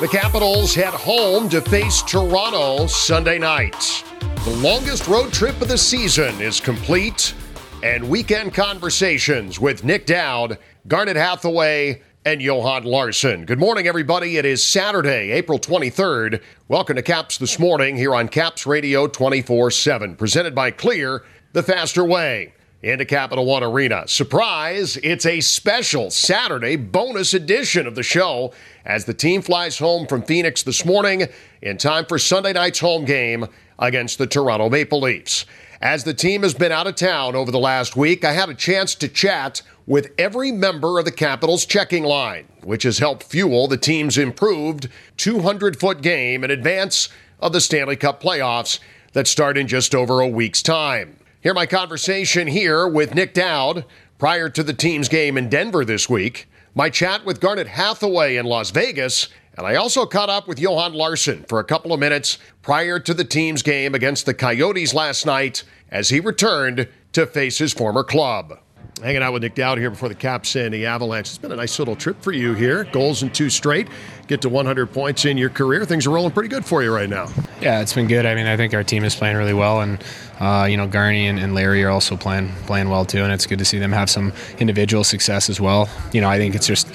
The Capitals head home to face Toronto Sunday night. The longest road trip of the season is complete, and weekend conversations with Nic Dowd, Garnet Hathaway, and Johan Larsson. Good morning, everybody. It is Saturday, April 23rd. Welcome to Caps This Morning here on Caps Radio 24 7, presented by Clear, the faster way into Capital One Arena. Surprise, it's a special Saturday bonus edition of the show as the team flies home from Phoenix this morning in time for Sunday night's home game against the Toronto Maple Leafs. As the team has been out of town over the last week, I had a chance to chat with every member of the Capitals checking line, which has helped fuel the team's improved 200 foot game in advance of the Stanley Cup playoffs that start in just over a week's time. Hear my conversation here with Nic Dowd prior to the team's game in Denver this week, my chat with Garnet Hathaway in Las Vegas, and I also caught up with Johan Larsson for a couple of minutes prior to the team's game against the Coyotes last night as he returned to face his former club. Hanging out with Nic Dowd here before the Caps and the Avalanche. It's been a nice little trip for you here. Goals in two straight. Get to 100 points in your career. Things are rolling pretty good for you right now. Yeah, it's been good. I mean, I think our team is playing really well, and uh, you know, Garney and, and, Larry are also playing playing well too, and it's good to see them have some individual success as well. You know, I think it's just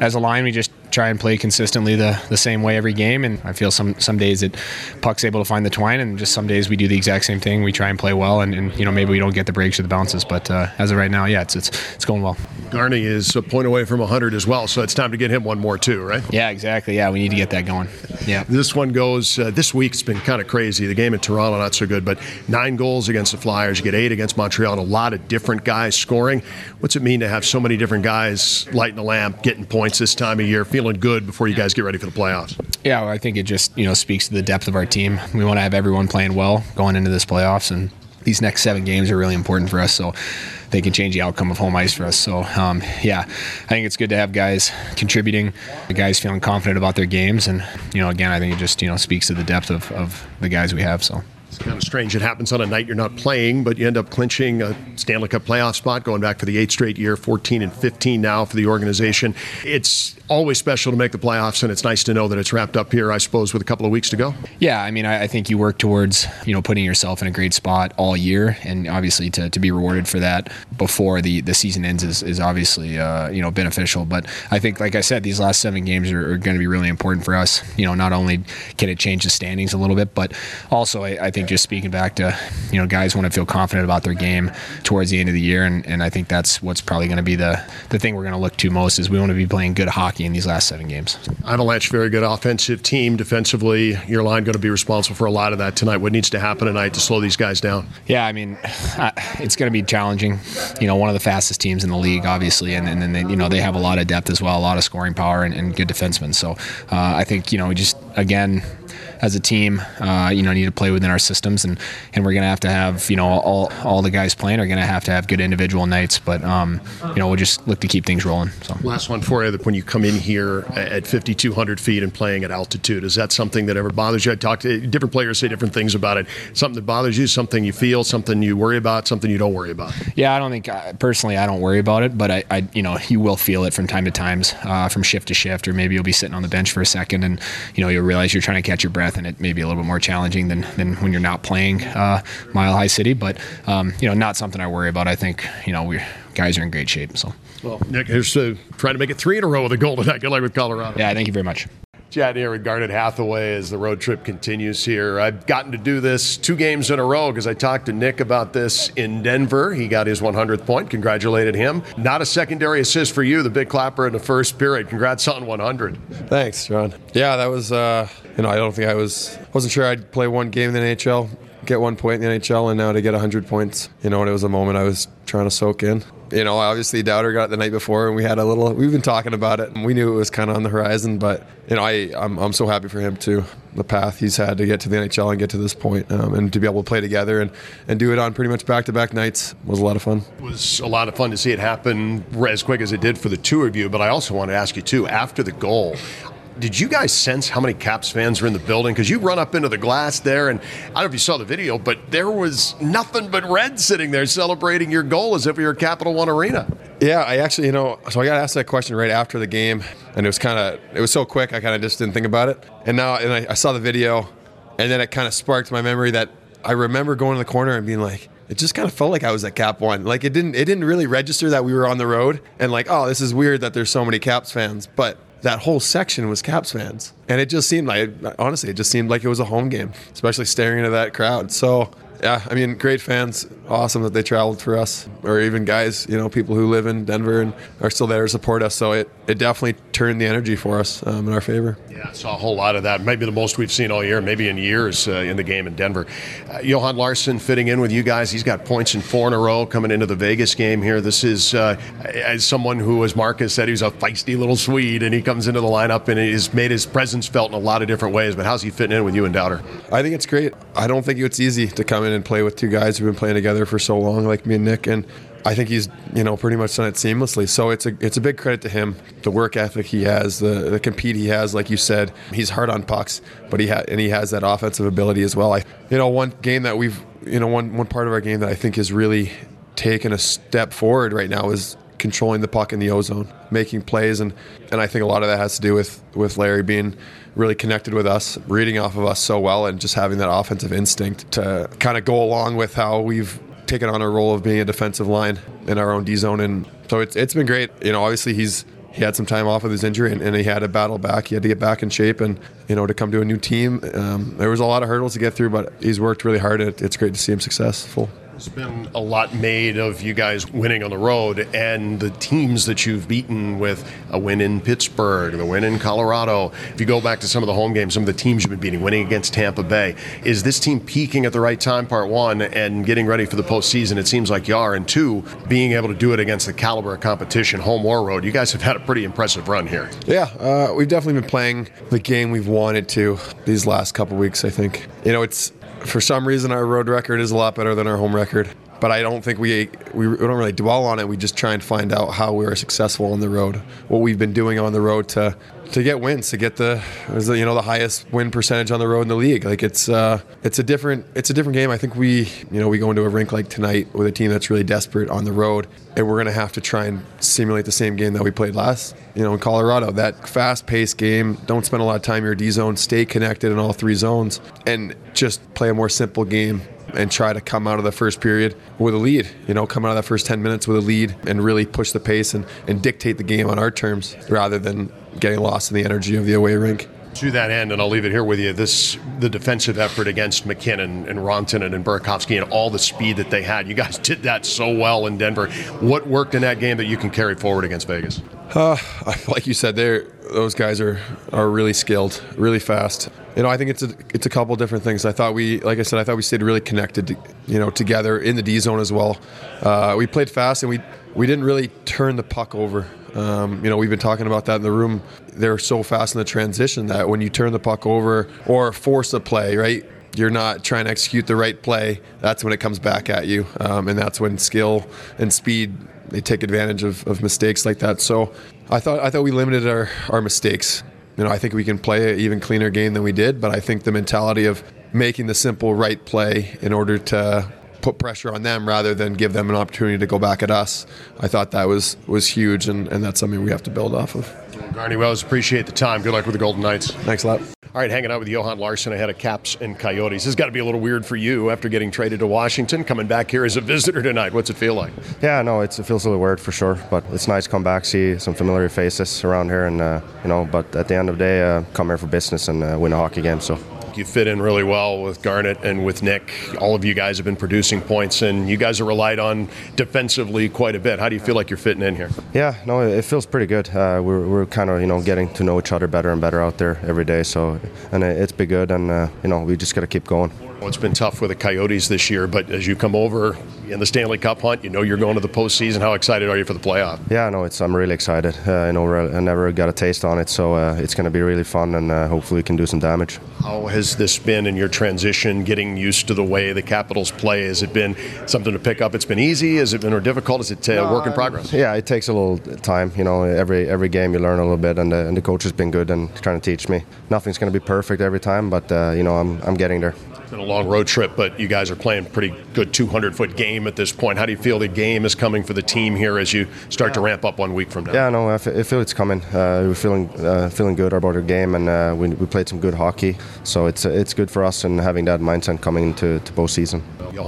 as a line, we just try and play consistently the, the same way every game. And I feel some some days that Puck's able to find the twine, and just some days we do the exact same thing. We try and play well, and, and you know maybe we don't get the breaks or the bounces, but uh, as of right now, yeah, it's it's it's going well. Garney is a point away from 100 as well, so it's time to get him one more too, right? Yeah, exactly. Yeah, we need to get that going. Yeah. This one goes. Uh, this week's been kind of crazy. The game in Toronto not so good, but nine goals against the Flyers. You get eight against Montreal, and a lot of different guys scoring. What's it mean to have so many different guys lighting the lamp, getting points this time of year, feeling good before you guys get ready for the playoffs? Yeah, well, I think it just you know speaks to the depth of our team. We want to have everyone playing well going into this playoffs, and these next seven games are really important for us. So they can change the outcome of home ice for us. So um, yeah, I think it's good to have guys contributing, the guys feeling confident about their games, and you know again, I think it just you know speaks to the depth of, of the guys we have. So. It's kind of strange. It happens on a night you're not playing, but you end up clinching a Stanley Cup playoff spot, going back for the eighth straight year, 14 and 15 now for the organization. It's always special to make the playoffs, and it's nice to know that it's wrapped up here. I suppose with a couple of weeks to go. Yeah, I mean, I, I think you work towards you know putting yourself in a great spot all year, and obviously to, to be rewarded for that before the, the season ends is, is obviously uh, you know beneficial. But I think, like I said, these last seven games are, are going to be really important for us. You know, not only can it change the standings a little bit, but also I, I think just speaking back to you know guys want to feel confident about their game towards the end of the year, and, and I think that's what's probably going to be the the thing we're going to look to most is we want to be playing good hockey hockey in these last seven games. Avalanche, very good offensive team. Defensively, your line going to be responsible for a lot of that tonight. What needs to happen tonight to slow these guys down? Yeah, I mean, it's going to be challenging. You know, one of the fastest teams in the league, obviously, and, and then they, you know they have a lot of depth as well, a lot of scoring power, and, and good defensemen. So uh, I think you know just again as a team, uh, you know, need to play within our systems, and, and we're gonna have to have you know all all the guys playing are gonna have to have good individual nights, but um, you know we'll just look to keep things rolling. So last one for you: when you come in here at 5,200 feet and playing at altitude, is that something that ever bothers you? I talked to different players say different things about it. Something that bothers you, something you feel, something you worry about, something you don't worry about. Yeah, I don't think uh, personally I don't worry about it, but I, I you know you will feel it from time to times, uh, from shift to shift, or maybe you'll be sitting on the bench for a second and you know you'll realize you're trying to catch your breath and it may be a little bit more challenging than, than when you're not playing uh, Mile High City. But um, you know, not something I worry about. I think you know we guys are in great shape. So. Well, Nick, here's uh, trying to make it three in a row with a goal tonight. Good luck with Colorado. Yeah, thank you very much. Chatting here with Garnet Hathaway as the road trip continues here. I've gotten to do this two games in a row because I talked to Nick about this in Denver. He got his 100th point. Congratulated him. Not a secondary assist for you, the big clapper in the first period. Congrats on 100. Thanks, John. Yeah, that was, uh, you know, I don't think I was, wasn't sure I'd play one game in the NHL, get one point in the NHL, and now to get 100 points, you know, and it was a moment I was trying to soak in you know, obviously Dowder got it the night before, and we had a little. We've been talking about it, and we knew it was kind of on the horizon. But you know, I I'm, I'm so happy for him too. The path he's had to get to the NHL and get to this point, um, and to be able to play together and and do it on pretty much back to back nights was a lot of fun. It was a lot of fun to see it happen as quick as it did for the two of you. But I also want to ask you too. After the goal, did you guys sense how many Caps fans were in the building? Because you run up into the glass there, and I don't know if you saw the video, but there was nothing but red sitting there celebrating your goal as if you were Capital One Arena. Yeah, I actually, you know, so I got asked that question right after the game, and it was kind of, it was so quick, I kind of just didn't think about it. And now, and I, I saw the video, and then it kind of sparked my memory that I remember going to the corner and being like, it just kind of felt like I was at Cap One. Like it didn't, it didn't really register that we were on the road, and like, oh, this is weird that there's so many Caps fans, but that whole section was Caps fans. And it just seemed like, honestly, it just seemed like it was a home game, especially staring into that crowd. So, yeah, I mean, great fans. Awesome that they traveled for us, or even guys, you know, people who live in Denver and are still there to support us. So it, it definitely turned the energy for us um, in our favor. Yeah, I saw a whole lot of that. Maybe the most we've seen all year, maybe in years uh, in the game in Denver. Uh, Johan Larsson fitting in with you guys. He's got points in four in a row coming into the Vegas game here. This is, uh, as someone who, as Marcus said, he's a feisty little Swede, and he comes into the lineup and he's made his presence felt in a lot of different ways. But how's he fitting in with you and Dowder? I think it's great. I don't think it's easy to come in and play with two guys who've been playing together for so long, like me and Nick. And I think he's you know pretty much done it seamlessly. So it's a it's a big credit to him. The work ethic he has, the the compete he has, like you said, he's hard on pucks, but he ha- and he has that offensive ability as well. I you know one game that we've you know one one part of our game that I think has really taken a step forward right now is controlling the puck in the ozone, making plays, and and I think a lot of that has to do with with Larry being really connected with us, reading off of us so well, and just having that offensive instinct to kind of go along with how we've taken on a role of being a defensive line in our own D zone, and so it's it's been great. You know, obviously he's he had some time off with his injury and, and, he had to battle back. He had to get back in shape and, you know, to come to a new team. Um, there was a lot of hurdles to get through, but he's worked really hard. It, it's great to see him successful. There's been a lot made of you guys winning on the road and the teams that you've beaten with a win in Pittsburgh, the win in Colorado. If you go back to some of the home games, some of the teams you've been beating, winning against Tampa Bay, is this team peaking at the right time, part one, and getting ready for the postseason? It seems like you are. And two, being able to do it against the caliber of competition, home or road. You guys have had a pretty impressive run here. Yeah, uh, we've definitely been playing the game we've wanted to these last couple weeks, I think. You know, it's for some reason our road record is a lot better than our home record but I don't think we, we we don't really dwell on it. We just try and find out how we are successful on the road, what we've been doing on the road to to get wins, to get the you know the highest win percentage on the road in the league. Like it's uh, it's a different it's a different game. I think we you know we go into a rink like tonight with a team that's really desperate on the road, and we're gonna have to try and simulate the same game that we played last you know in Colorado. That fast paced game. Don't spend a lot of time in your D zone. Stay connected in all three zones, and just play a more simple game and try to come out of the first period with a lead. You know, come out of that first 10 minutes with a lead and really push the pace and, and dictate the game on our terms rather than getting lost in the energy of the away rink. To that end, and I'll leave it here with you. This the defensive effort against MacKinnon and Rantanen and Burakovsky and all the speed that they had. You guys did that so well in Denver. What worked in that game that you can carry forward against Vegas? Uh, like you said, there those guys are are really skilled, really fast. You know, I think it's a it's a couple different things. I thought we, like I said, I thought we stayed really connected, to, you know, together in the D zone as well. Uh, we played fast and we we didn't really turn the puck over. Um, you know, we've been talking about that in the room. They're so fast in the transition that when you turn the puck over or force a play, right, you're not trying to execute the right play. That's when it comes back at you, um, and that's when skill and speed they take advantage of, of mistakes like that. So I thought I thought we limited our, our mistakes. You know, I think we can play an even cleaner game than we did, but I think the mentality of making the simple right play in order to put pressure on them rather than give them an opportunity to go back at us. I thought that was was huge, and, and that's something we have to build off of. Garney Wells, appreciate the time. Good luck with the Golden Knights. Thanks a lot. All right, hanging out with Johan Larsson ahead of Caps and Coyotes. This has got to be a little weird for you after getting traded to Washington, coming back here as a visitor tonight. What's it feel like? Yeah, no, it feels a little weird for sure, but it's nice to come back, see some familiar faces around here, and uh, you know. But at the end of the day, uh, come here for business and uh, win a hockey game. So you fit in really well with Garnet and with Nick. All of you guys have been producing points, and you guys are relied on defensively quite a bit. How do you feel like you're fitting in here? Yeah, no, it feels pretty good. Uh, we're, we're kind of you know getting to know each other better and better out there every day. So, and it's been good, and uh, you know we just got to keep going. Well, it's been tough with the Coyotes this year, but as you come over in the Stanley Cup hunt, you know you're going to the postseason. How excited are you for the playoff? Yeah, no, it's I'm really excited. Uh, you know, I never got a taste on it, so uh, it's going to be really fun, and uh, hopefully we can do some damage. How has this been in your transition, getting used to the way the Capitals play? Has it been something to pick up? It's been easy. Has it been more difficult? Is it a no, work in progress? Yeah, it takes a little time. You know, every every game you learn a little bit, and the, and the coach has been good and trying to teach me. Nothing's going to be perfect every time, but uh, you know, I'm I'm getting there. It's been a long road trip, but you guys are playing pretty good 200 foot game at this point. How do you feel the game is coming for the team here as you start yeah. to ramp up one week from now? Yeah, no, I, f- I feel it's coming. Uh, we're feeling uh, feeling good about our game, and uh, we, we played some good hockey, so it's it's good for us and having that mindset coming into to postseason.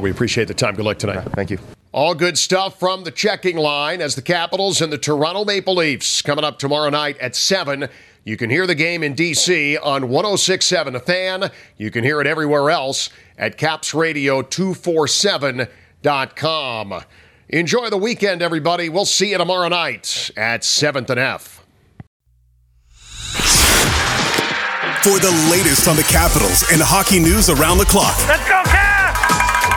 We appreciate the time. Good luck tonight. thank you. All good stuff from the checking line as the Capitals and the Toronto Maple Leafs coming up tomorrow night at 7 you can hear the game in D.C. on 1067 The Fan. You can hear it everywhere else at capsradio247.com. Enjoy the weekend, everybody. We'll see you tomorrow night at 7th and F. For the latest on the Capitals and hockey news around the clock. Let's go, Caps!